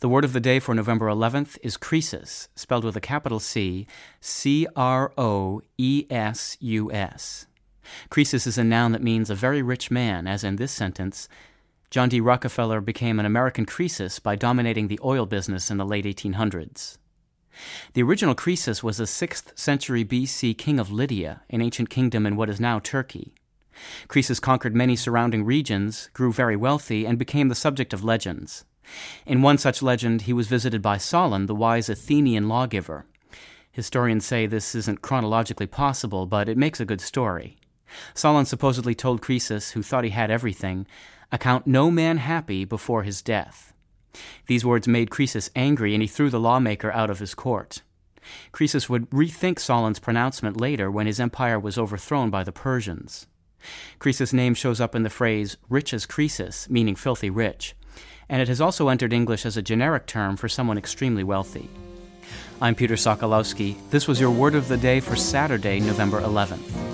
The word of the day for November 11th is croesus, spelled with a capital C, C R O E S U S. Croesus is a noun that means a very rich man, as in this sentence John D. Rockefeller became an American Croesus by dominating the oil business in the late 1800s. The original Croesus was a 6th century BC king of Lydia, an ancient kingdom in what is now Turkey. Croesus conquered many surrounding regions, grew very wealthy, and became the subject of legends. In one such legend, he was visited by Solon, the wise Athenian lawgiver. Historians say this isn't chronologically possible, but it makes a good story. Solon supposedly told Croesus, who thought he had everything, account no man happy before his death. These words made Croesus angry, and he threw the lawmaker out of his court. Croesus would rethink Solon's pronouncement later when his empire was overthrown by the Persians. Croesus' name shows up in the phrase rich as Croesus, meaning filthy rich, and it has also entered English as a generic term for someone extremely wealthy. I'm Peter Sokolowski. This was your word of the day for Saturday, November 11th.